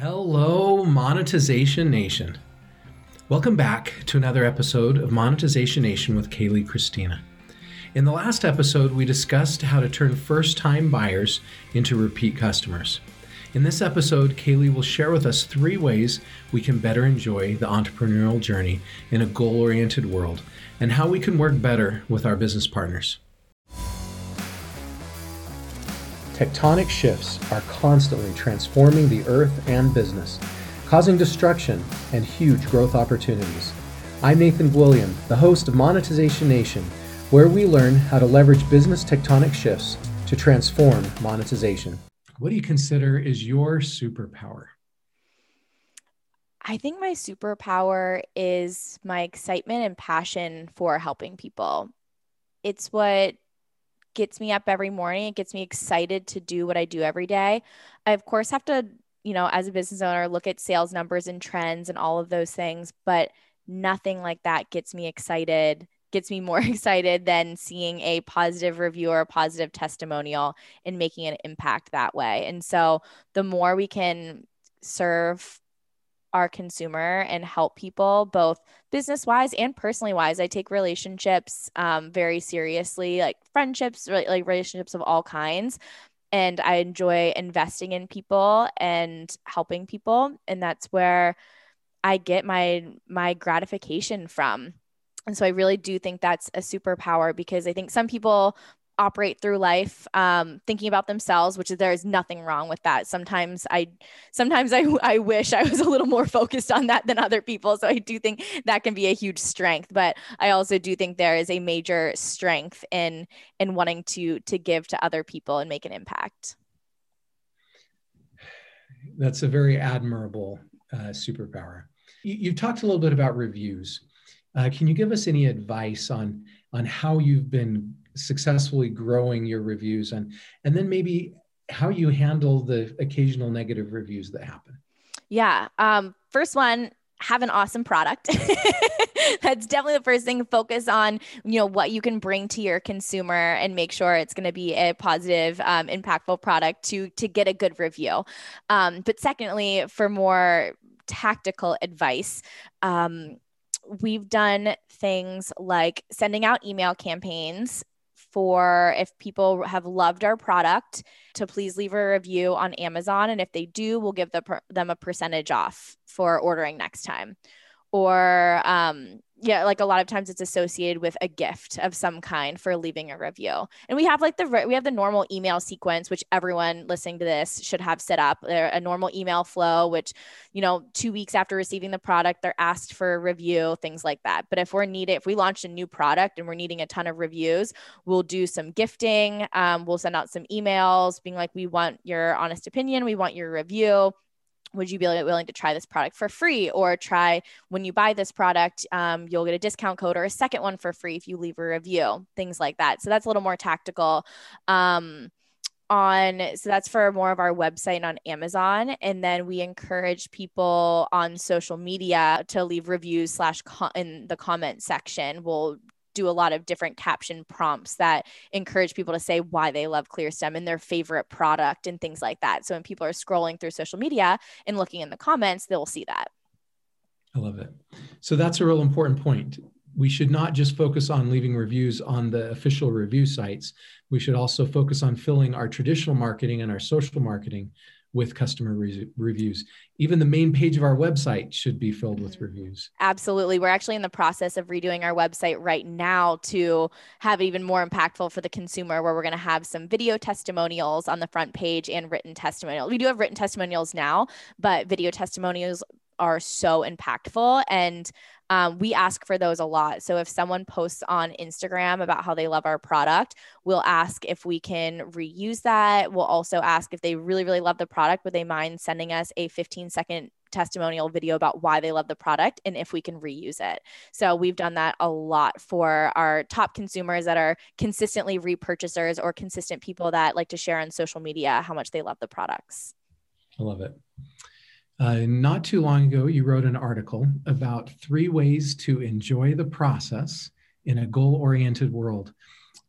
Hello, Monetization Nation. Welcome back to another episode of Monetization Nation with Kayleigh Christina. In the last episode, we discussed how to turn first time buyers into repeat customers. In this episode, Kayleigh will share with us three ways we can better enjoy the entrepreneurial journey in a goal oriented world and how we can work better with our business partners. Tectonic shifts are constantly transforming the earth and business, causing destruction and huge growth opportunities. I'm Nathan William, the host of Monetization Nation, where we learn how to leverage business tectonic shifts to transform monetization. What do you consider is your superpower? I think my superpower is my excitement and passion for helping people. It's what gets me up every morning. It gets me excited to do what I do every day. I, of course, have to, you know, as a business owner, look at sales numbers and trends and all of those things, but nothing like that gets me excited gets me more excited than seeing a positive review or a positive testimonial and making an impact that way. And so the more we can serve our consumer and help people both business wise and personally wise i take relationships um, very seriously like friendships like relationships of all kinds and i enjoy investing in people and helping people and that's where i get my my gratification from. And so I really do think that's a superpower because I think some people operate through life um, thinking about themselves which is there is nothing wrong with that. Sometimes i sometimes I, I wish i was a little more focused on that than other people. So i do think that can be a huge strength but i also do think there is a major strength in in wanting to to give to other people and make an impact. That's a very admirable uh, superpower. You, you've talked a little bit about reviews. Uh, can you give us any advice on on how you've been successfully growing your reviews and and then maybe how you handle the occasional negative reviews that happen? Yeah um, first one have an awesome product. That's definitely the first thing. Focus on you know what you can bring to your consumer and make sure it's going to be a positive um, impactful product to to get a good review. Um, but secondly for more tactical advice um, we've done things like sending out email campaigns for if people have loved our product to please leave a review on Amazon. And if they do, we'll give the, them a percentage off for ordering next time. Or um, yeah like a lot of times it's associated with a gift of some kind for leaving a review. And we have like the we have the normal email sequence which everyone listening to this should have set up. They're a normal email flow which you know two weeks after receiving the product they're asked for a review things like that. But if we're needed if we launch a new product and we're needing a ton of reviews we'll do some gifting um, we'll send out some emails being like we want your honest opinion. We want your review would you be willing to try this product for free or try when you buy this product um, you'll get a discount code or a second one for free if you leave a review things like that. So that's a little more tactical um, on so that's for more of our website on amazon. And then we encourage people on social media to leave reviews slash in the comment section. We'll do a lot of different caption prompts that encourage people to say why they love ClearStem and their favorite product and things like that. So when people are scrolling through social media and looking in the comments, they'll see that. I love it. So that's a real important point. We should not just focus on leaving reviews on the official review sites. We should also focus on filling our traditional marketing and our social marketing with customer re- reviews. Even the main page of our website should be filled with mm-hmm. reviews. Absolutely. We're actually in the process of redoing our website right now to have it even more impactful for the consumer, where we're going to have some video testimonials on the front page and written testimonials. We do have written testimonials now, but video testimonials are so impactful. And um, we ask for those a lot. So if someone posts on Instagram about how they love our product, we'll ask if we can reuse that. We'll also ask if they really, really love the product, would they mind sending us a 15 second testimonial video about why they love the product and if we can reuse it. So we've done that a lot for our top consumers that are consistently repurchasers or consistent people that like to share on social media how much they love the products. I love it. Uh, not too long ago, you wrote an article about three ways to enjoy the process in a goal-oriented world.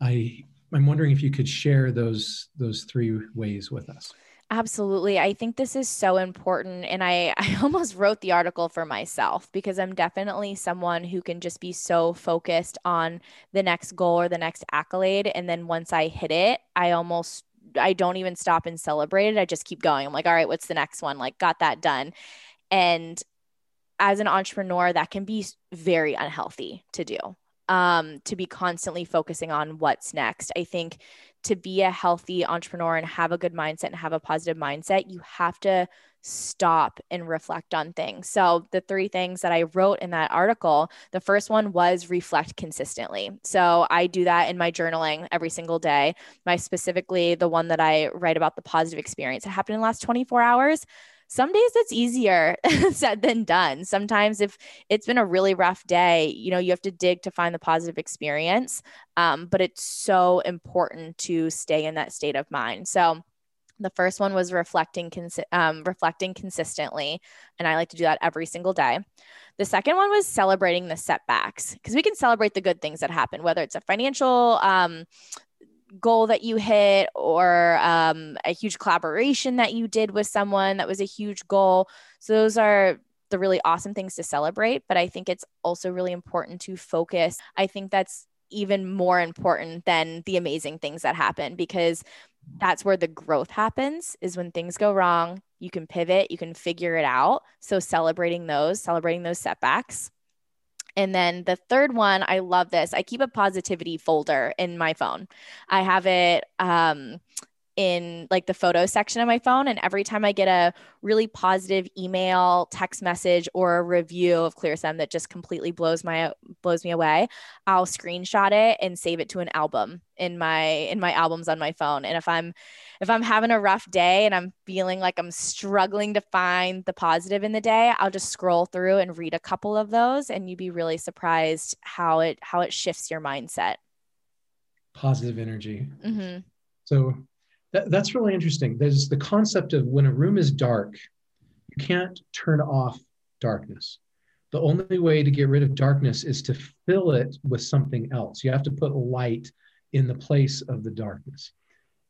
I I'm wondering if you could share those those three ways with us. Absolutely. I think this is so important. And I, I almost wrote the article for myself because I'm definitely someone who can just be so focused on the next goal or the next accolade. And then once I hit it, I almost I don't even stop and celebrate it. I just keep going. I'm like, all right, what's the next one? Like, got that done. And as an entrepreneur, that can be very unhealthy to do. Um, to be constantly focusing on what's next. I think to be a healthy entrepreneur and have a good mindset and have a positive mindset, you have to stop and reflect on things. So, the three things that I wrote in that article, the first one was reflect consistently. So, I do that in my journaling every single day. My specifically, the one that I write about the positive experience that happened in the last 24 hours some days it's easier said than done. Sometimes if it's been a really rough day, you know, you have to dig to find the positive experience. Um, but it's so important to stay in that state of mind. So the first one was reflecting, consi- um, reflecting consistently, and I like to do that every single day. The second one was celebrating the setbacks because we can celebrate the good things that happen, whether it's a financial um, goal that you hit or um, a huge collaboration that you did with someone that was a huge goal. So those are the really awesome things to celebrate. But I think it's also really important to focus. I think that's even more important than the amazing things that happen because that's where the growth happens is when things go wrong you can pivot you can figure it out so celebrating those celebrating those setbacks and then the third one, I love this. I keep a positivity folder in my phone. I have it um, in like the photo section of my phone. And every time I get a really positive email, text message, or a review of ClearStem that just completely blows my blows me away, I'll screenshot it and save it to an album in my in my albums on my phone. And if I'm if I'm having a rough day and I'm feeling like I'm struggling to find the positive in the day, I'll just scroll through and read a couple of those and you'd be really surprised how it how it shifts your mindset. Positive energy. Mm-hmm. So that, that's really interesting. There's the concept of when a room is dark, you can't turn off darkness. The only way to get rid of darkness is to fill it with something else. You have to put light in the place of the darkness.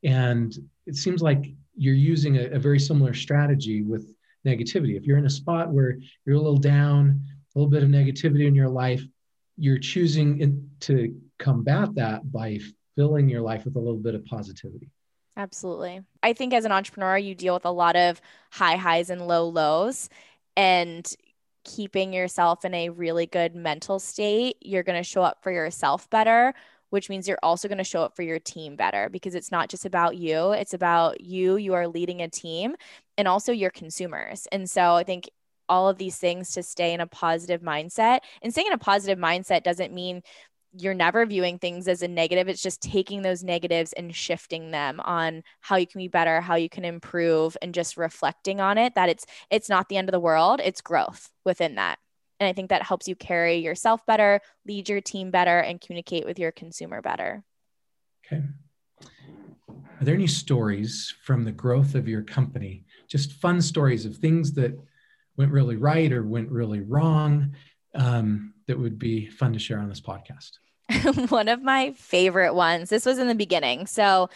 And it seems like you're using a, a very similar strategy with negativity. If you're in a spot where you're a little down, a little bit of negativity in your life, you're choosing in, to combat that by filling your life with a little bit of positivity. Absolutely. I think as an entrepreneur, you deal with a lot of high highs and low lows. And keeping yourself in a really good mental state, you're going to show up for yourself better, which means you're also going to show up for your team better because it's not just about you, it's about you. You are leading a team and also your consumers. And so I think all of these things to stay in a positive mindset. And staying in a positive mindset doesn't mean you're never viewing things as a negative. It's just taking those negatives and shifting them on how you can be better, how you can improve, and just reflecting on it that it's it's not the end of the world, it's growth within that. And I think that helps you carry yourself better, lead your team better, and communicate with your consumer better. Okay. Are there any stories from the growth of your company? Just fun stories of things that went really right or went really wrong um, that would be fun to share on this podcast? One of my favorite ones. This was in the beginning. So,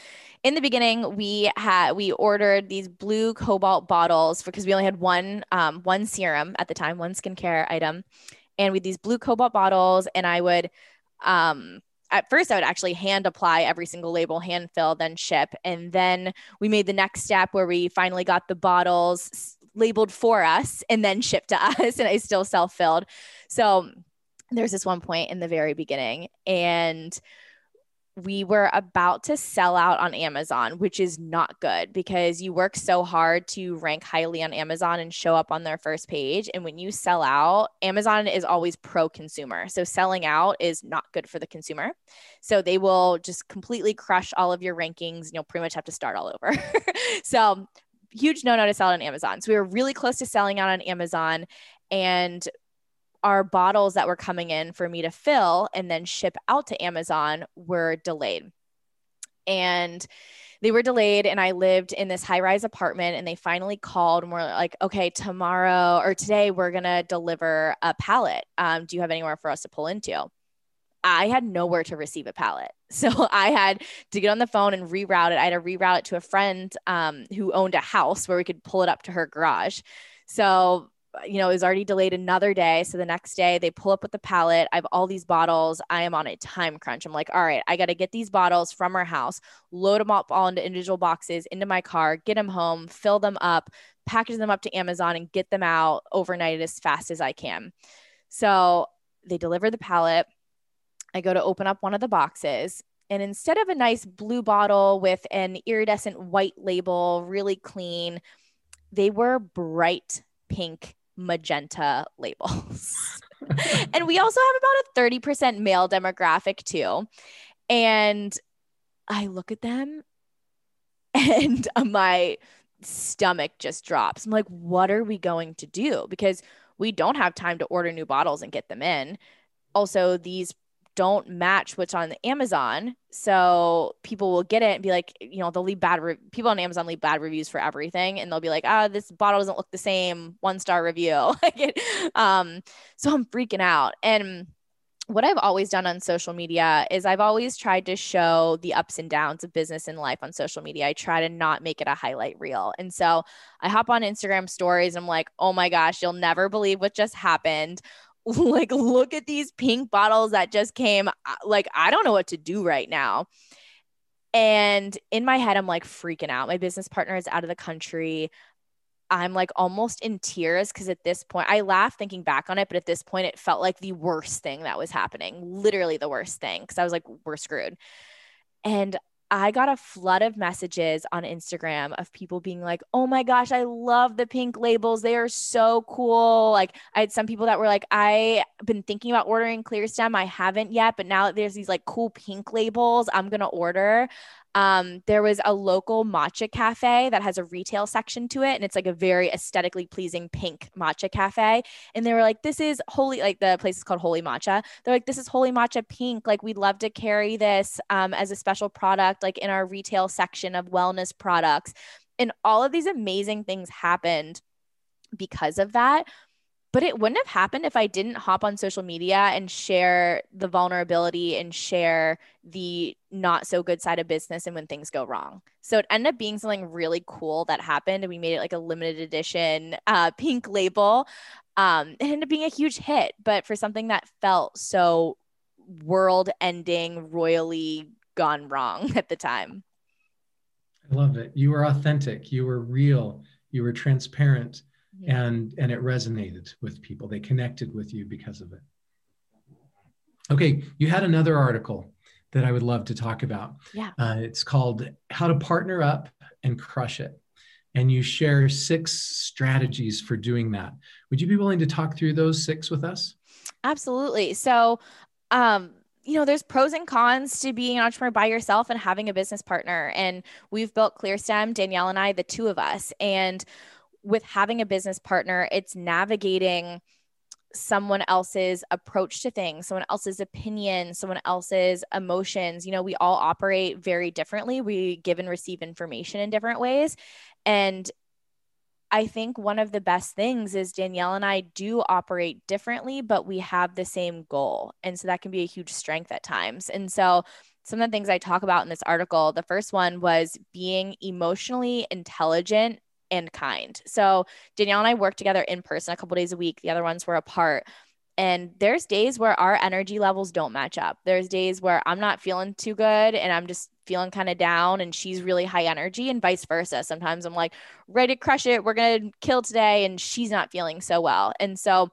in the beginning, we had we ordered these blue cobalt bottles because we only had one um, one serum at the time, one skincare item, and with these blue cobalt bottles, and I would. Um, at first I would actually hand apply every single label, hand fill, then ship. And then we made the next step where we finally got the bottles labeled for us and then shipped to us and I still self filled. So there's this one point in the very beginning and we were about to sell out on Amazon, which is not good because you work so hard to rank highly on Amazon and show up on their first page. And when you sell out, Amazon is always pro consumer. So selling out is not good for the consumer. So they will just completely crush all of your rankings and you'll pretty much have to start all over. so huge no no to sell on Amazon. So we were really close to selling out on Amazon. And our bottles that were coming in for me to fill and then ship out to Amazon were delayed. And they were delayed, and I lived in this high rise apartment. And they finally called and were like, okay, tomorrow or today, we're going to deliver a pallet. Um, do you have anywhere for us to pull into? I had nowhere to receive a pallet. So I had to get on the phone and reroute it. I had to reroute it to a friend um, who owned a house where we could pull it up to her garage. So you know, was already delayed another day. So the next day they pull up with the pallet. I have all these bottles. I am on a time crunch. I'm like, all right, I got to get these bottles from our house, load them up all into individual boxes into my car, get them home, fill them up, package them up to Amazon, and get them out overnight as fast as I can. So they deliver the pallet. I go to open up one of the boxes. And instead of a nice blue bottle with an iridescent white label, really clean, they were bright pink magenta labels. and we also have about a 30% male demographic too. And I look at them and my stomach just drops. I'm like, what are we going to do? Because we don't have time to order new bottles and get them in. Also, these don't match what's on Amazon. So people will get it and be like, you know, they'll leave bad re- people on Amazon leave bad reviews for everything, and they'll be like, ah, oh, this bottle doesn't look the same, one star review. um, so I'm freaking out. And what I've always done on social media is I've always tried to show the ups and downs of business and life on social media. I try to not make it a highlight reel. And so I hop on Instagram stories and I'm like, oh my gosh, you'll never believe what just happened like look at these pink bottles that just came uh, like i don't know what to do right now. And in my head i'm like freaking out. My business partner is out of the country. I'm like almost in tears because at this point i laugh thinking back on it but at this point it felt like the worst thing that was happening literally the worst thing because i was like we're screwed. And I got a flood of messages on Instagram of people being like, oh my gosh, I love the pink labels. They are so cool. Like, I had some people that were like, I've been thinking about ordering ClearStem. I haven't yet, but now that there's these like cool pink labels, I'm going to order. Um, there was a local matcha cafe that has a retail section to it, and it's like a very aesthetically pleasing pink matcha cafe. And they were like, "This is holy." Like the place is called Holy Matcha. They're like, "This is Holy Matcha Pink. Like we'd love to carry this um, as a special product, like in our retail section of wellness products." And all of these amazing things happened because of that but it wouldn't have happened if I didn't hop on social media and share the vulnerability and share the not so good side of business and when things go wrong. So it ended up being something really cool that happened. And we made it like a limited edition uh, pink label. Um, it ended up being a huge hit, but for something that felt so world ending, royally gone wrong at the time. I love it. You were authentic, you were real, you were transparent and and it resonated with people. They connected with you because of it. Okay you had another article that i would love to talk about. Yeah. Uh, it's called how to partner up and crush it. And you share six strategies for doing that. Would you be willing to talk through those six with us? Absolutely. So um you know, there's pros and cons to being an entrepreneur by yourself and having a business partner. And we've built ClearStem, Danielle and I, the two of us. And with having a business partner, it's navigating someone else's approach to things, someone else's opinion, someone else's emotions. You know, we all operate very differently. We give and receive information in different ways. And I think one of the best things is Danielle and I do operate differently, but we have the same goal. And so that can be a huge strength at times. And so some of the things I talk about in this article, the first one was being emotionally intelligent and kind. So Danielle and I work together in person a couple days a week. The other ones were apart. And there's days where our energy levels don't match up. There's days where I'm not feeling too good and I'm just feeling kind of down and she's really high energy and vice versa. Sometimes I'm like ready to crush it. We're going to kill today and she's not feeling so well. And so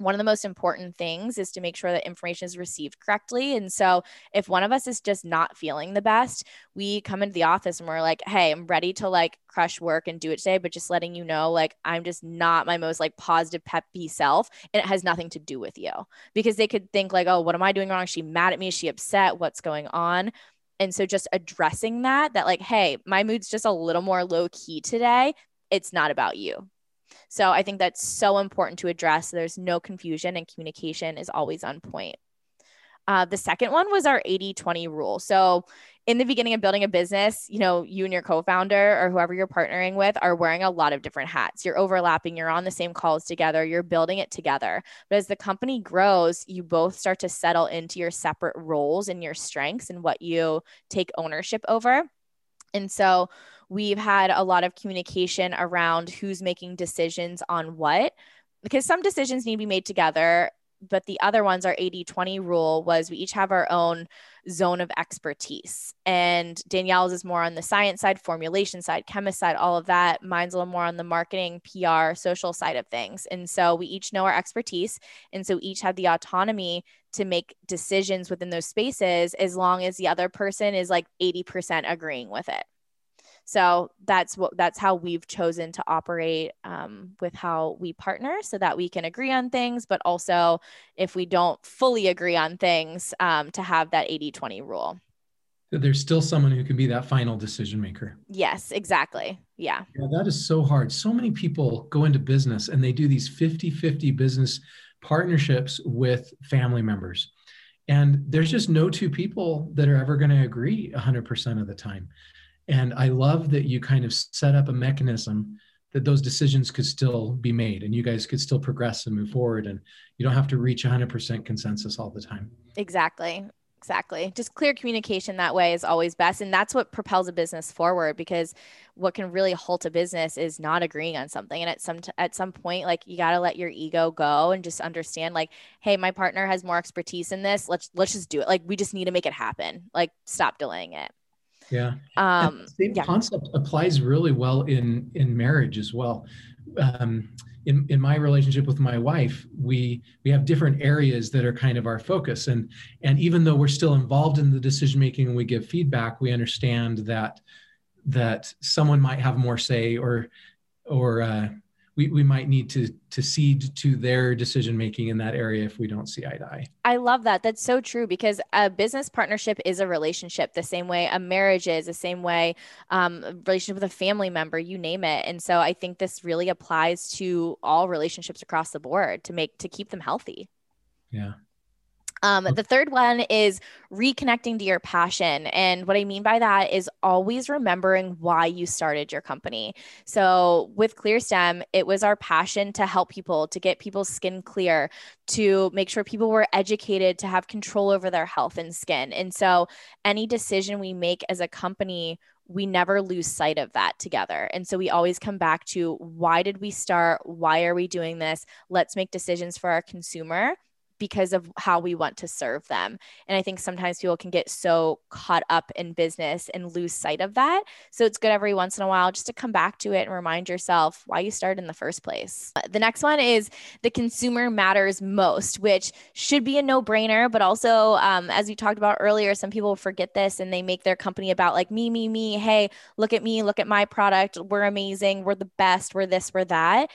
one of the most important things is to make sure that information is received correctly. And so, if one of us is just not feeling the best, we come into the office and we're like, Hey, I'm ready to like crush work and do it today, but just letting you know, like, I'm just not my most like positive, peppy self. And it has nothing to do with you because they could think, like, Oh, what am I doing wrong? Is she mad at me? Is she upset? What's going on? And so, just addressing that, that like, Hey, my mood's just a little more low key today. It's not about you so I think that's so important to address. There's no confusion and communication is always on point. Uh, the second one was our 80 20 rule. So, in the beginning of building a business, you know, you and your co founder or whoever you're partnering with are wearing a lot of different hats. You're overlapping, you're on the same calls together, you're building it together. But as the company grows, you both start to settle into your separate roles and your strengths and what you take ownership over. And so, we've had a lot of communication around who's making decisions on what because some decisions need to be made together but the other ones our 80 20 rule was we each have our own zone of expertise. And danielle's is more on the science side formulation side chemist side all of that. Mine's a little more on the marketing pr social side of things. And so we each know our expertise. And so each have the autonomy to make decisions within those spaces as long as the other person is like 80% agreeing with it so that's what that's how we've chosen to operate um, with how we partner, so that we can agree on things, but also if we don't fully agree on things, um, to have that 80-20 rule. There's still someone who can be that final decision maker. Yes, exactly. Yeah. yeah. That is so hard. So many people go into business and they do these 50 50 business partnerships with family members. And there's just no two people that are ever going to agree 100% of the time. And I love that you kind of set up a mechanism that those decisions could still be made and you guys could still progress and move forward and you don't have to reach 100% consensus all the time. Exactly. Exactly. Just clear communication that way is always best. And that's what propels a business forward because what can really halt a business is not agreeing on something. And at some, t- at some point, like you got to let your ego go and just understand like, Hey, my partner has more expertise in this. Let's, let's just do it. Like, we just need to make it happen. Like stop delaying it. Yeah. Um, same yeah. concept applies really well in in marriage as well. Um, in, in my relationship with my wife, we we have different areas that are kind of our focus, and and even though we're still involved in the decision making and we give feedback, we understand that that someone might have more say or or uh, we, we might need to to cede to their decision making in that area if we don't see eye to eye. I love that. That's so true because a business partnership is a relationship the same way a marriage is, the same way um, a relationship with a family member, you name it. And so I think this really applies to all relationships across the board to make to keep them healthy. Yeah, um, the third one is reconnecting to your passion. And what I mean by that is always remembering why you started your company. So with ClearStem, it was our passion to help people, to get people's skin clear, to make sure people were educated, to have control over their health and skin. And so any decision we make as a company, we never lose sight of that together. And so we always come back to why did we start? Why are we doing this? Let's make decisions for our consumer because of how we want to serve them. And I think sometimes people can get so caught up in business and lose sight of that. So it's good every once in a while just to come back to it and remind yourself why you started in the first place. The next one is the consumer matters most, which should be a no brainer, but also, um, as we talked about earlier, some people forget this and they make their company about like me, me, me. Hey, look at me, look at my product. We're amazing. We're the best. We're this, we're that.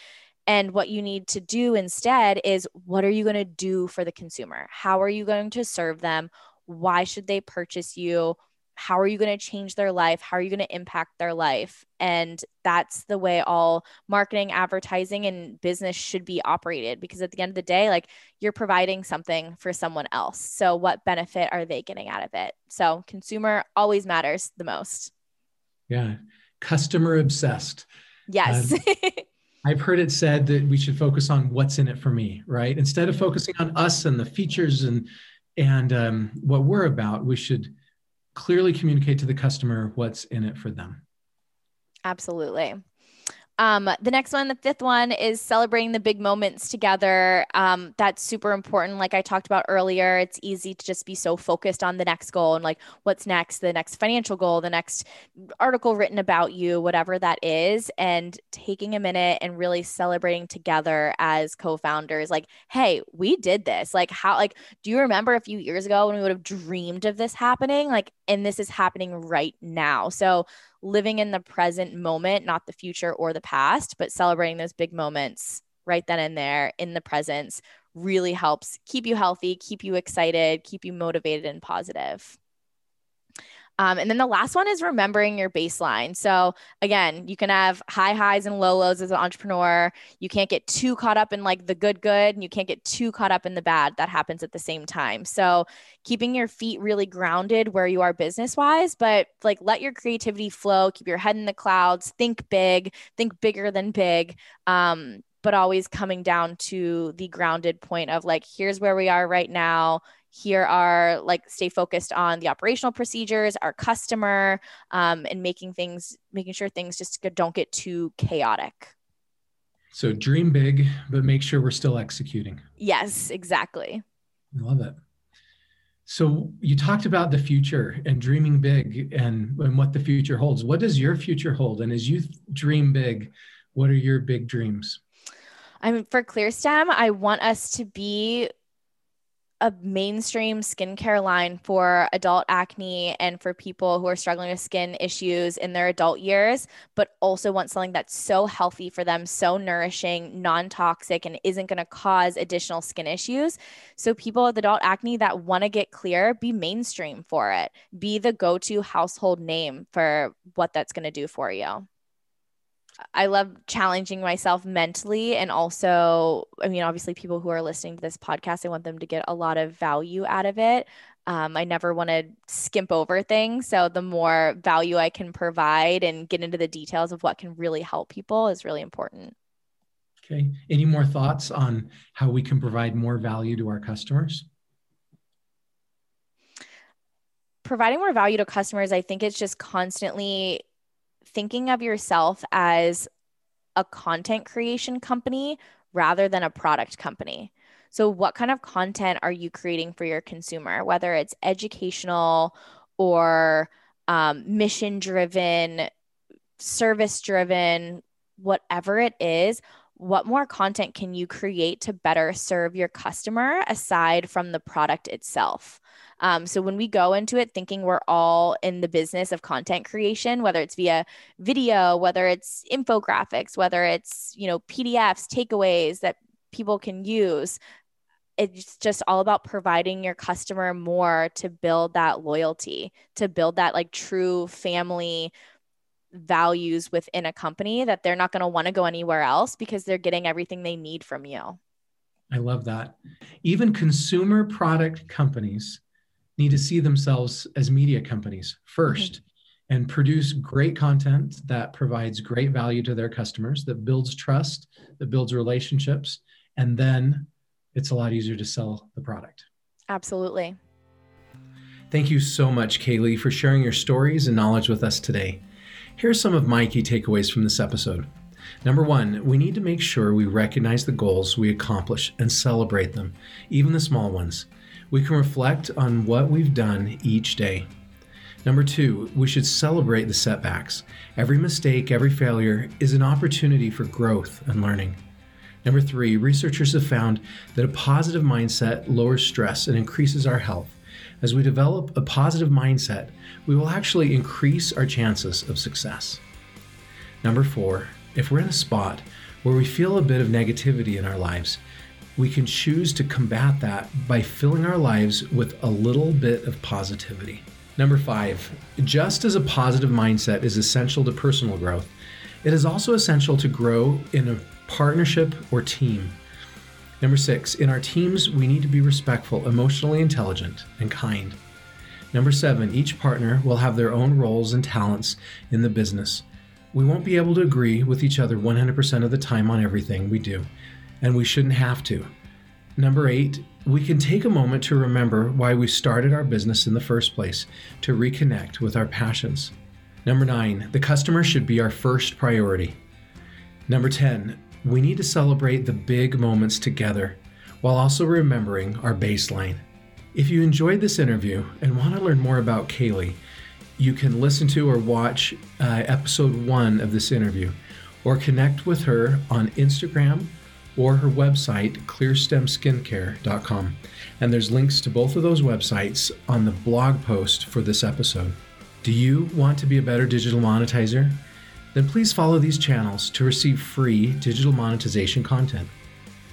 And what you need to do instead is what are you going to do for the consumer? How are you going to serve them? Why should they purchase you? How are you going to change their life? How are you going to impact their life? And that's the way all marketing, advertising, and business should be operated because at the end of the day, like you're providing something for someone else. So, what benefit are they getting out of it? So, consumer always matters the most. Yeah. Customer obsessed. Yes. Um, I've heard it said that we should focus on what's in it for me, right? Instead of focusing on us and the features and and um, what we're about, we should clearly communicate to the customer what's in it for them. Absolutely. Um, the next one, the fifth one, is celebrating the big moments together. Um, that's super important. Like I talked about earlier, it's easy to just be so focused on the next goal and like what's next, the next financial goal, the next article written about you, whatever that is, and taking a minute and really celebrating together as co-founders. Like, hey, we did this. Like, how? Like, do you remember a few years ago when we would have dreamed of this happening? Like, and this is happening right now. So living in the present moment, not the future or the past, but celebrating those big moments right then and there in the presence really helps keep you healthy, keep you excited, keep you motivated and positive. Um, and then the last one is remembering your baseline. So again, you can have high highs and low lows as an entrepreneur. You can't get too caught up in like the good, good, and you can't get too caught up in the bad. That happens at the same time. So keeping your feet really grounded where you are business wise, but like let your creativity flow, keep your head in the clouds, think big, think bigger than big. Um, but always coming down to the grounded point of like, here's where we are right now here are like stay focused on the operational procedures our customer um, and making things making sure things just don't get too chaotic. So dream big but make sure we're still executing. Yes exactly. I love it so you talked about the future and dreaming big and, and what the future holds. What does your future hold? And as you dream big what are your big dreams? I mean, for ClearStem, I want us to be a mainstream skincare line for adult acne and for people who are struggling with skin issues in their adult years, but also want something that's so healthy for them, so nourishing, non toxic, and isn't going to cause additional skin issues. So, people with adult acne that want to get clear, be mainstream for it, be the go to household name for what that's going to do for you. I love challenging myself mentally and also, I mean, obviously, people who are listening to this podcast, I want them to get a lot of value out of it. Um, I never want to skimp over things. So, the more value I can provide and get into the details of what can really help people is really important. Okay. Any more thoughts on how we can provide more value to our customers? Providing more value to customers, I think it's just constantly thinking of yourself as a content creation company rather than a product company. So, what kind of content are you creating for your consumer, whether it's educational or um, mission driven, service driven, whatever it is? What more content can you create to better serve your customer aside from the product itself? Um, so when we go into it thinking we're all in the business of content creation, whether it's via video, whether it's infographics, whether it's, you know, PDFs, takeaways that people can use, it's just all about providing your customer more to build that loyalty, to build that like true family values within a company that they're not going to want to go anywhere else because they're getting everything they need from you. I love that. Even consumer product companies need to see themselves as media companies 1st mm-hmm. and produce great content that provides great value to their customers, that builds trust, that builds relationships, and then it's a lot easier to sell the product. Absolutely. Thank you so much, Kayleigh, for sharing your stories and knowledge with us today. Here are some of my key takeaways from this episode. Number one, we need to make sure we recognize the goals we accomplish and celebrate them, even the small ones we can reflect on what we've done each day. Number two, we should celebrate the setbacks. Every mistake, every failure is an opportunity for growth and learning. Number three, researchers have found that a positive mindset lowers stress and increases our health. As we develop a positive mindset, we will actually increase our chances of success. Number four, if we're in a spot where we feel a bit of negativity in our lives, we can choose to combat that by filling our lives with a little bit of positivity. Number five, just as a positive mindset is essential to personal growth, it is also essential to grow in a partnership or team. Number six, in our teams, we need to be respectful, emotionally intelligent, and kind. Number seven, each partner will have their own roles and talents in the business. We won't be able to agree with each other 100% of the time on everything we do and we shouldn't have to. Number eight, we can take a moment to remember why we started our business in the first place, to reconnect with our passions. Number nine, the customer should be our first priority. Number 10, we need to celebrate the big moments together while also remembering our baseline. If you enjoyed this interview and want to learn more about Kayleigh, you can listen to or watch uh, episode one of this interview or connect with her on Instagram or her website, clearstemskincare.com. And there's links to both of those websites on the blog post for this episode. Do you want to be a better digital monetizer? Then please follow these channels to receive free digital monetization content.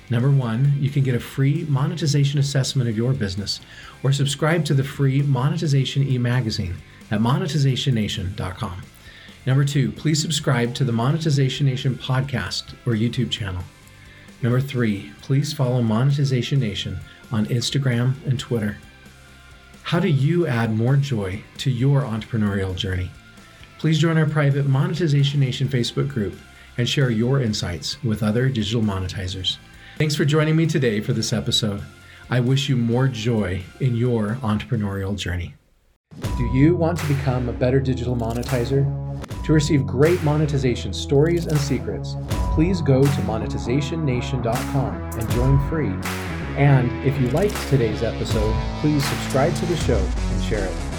Number one, you can get a free monetization assessment of your business or subscribe to the free monetization e magazine at monetizationnation.com. Number two, please subscribe to the Monetization Nation podcast or YouTube channel. Number three, please follow Monetization Nation on Instagram and Twitter. How do you add more joy to your entrepreneurial journey? Please join our private Monetization Nation Facebook group and share your insights with other digital monetizers. Thanks for joining me today for this episode. I wish you more joy in your entrepreneurial journey. Do you want to become a better digital monetizer? To receive great monetization stories and secrets, please go to monetizationnation.com and join free. And if you liked today's episode, please subscribe to the show and share it.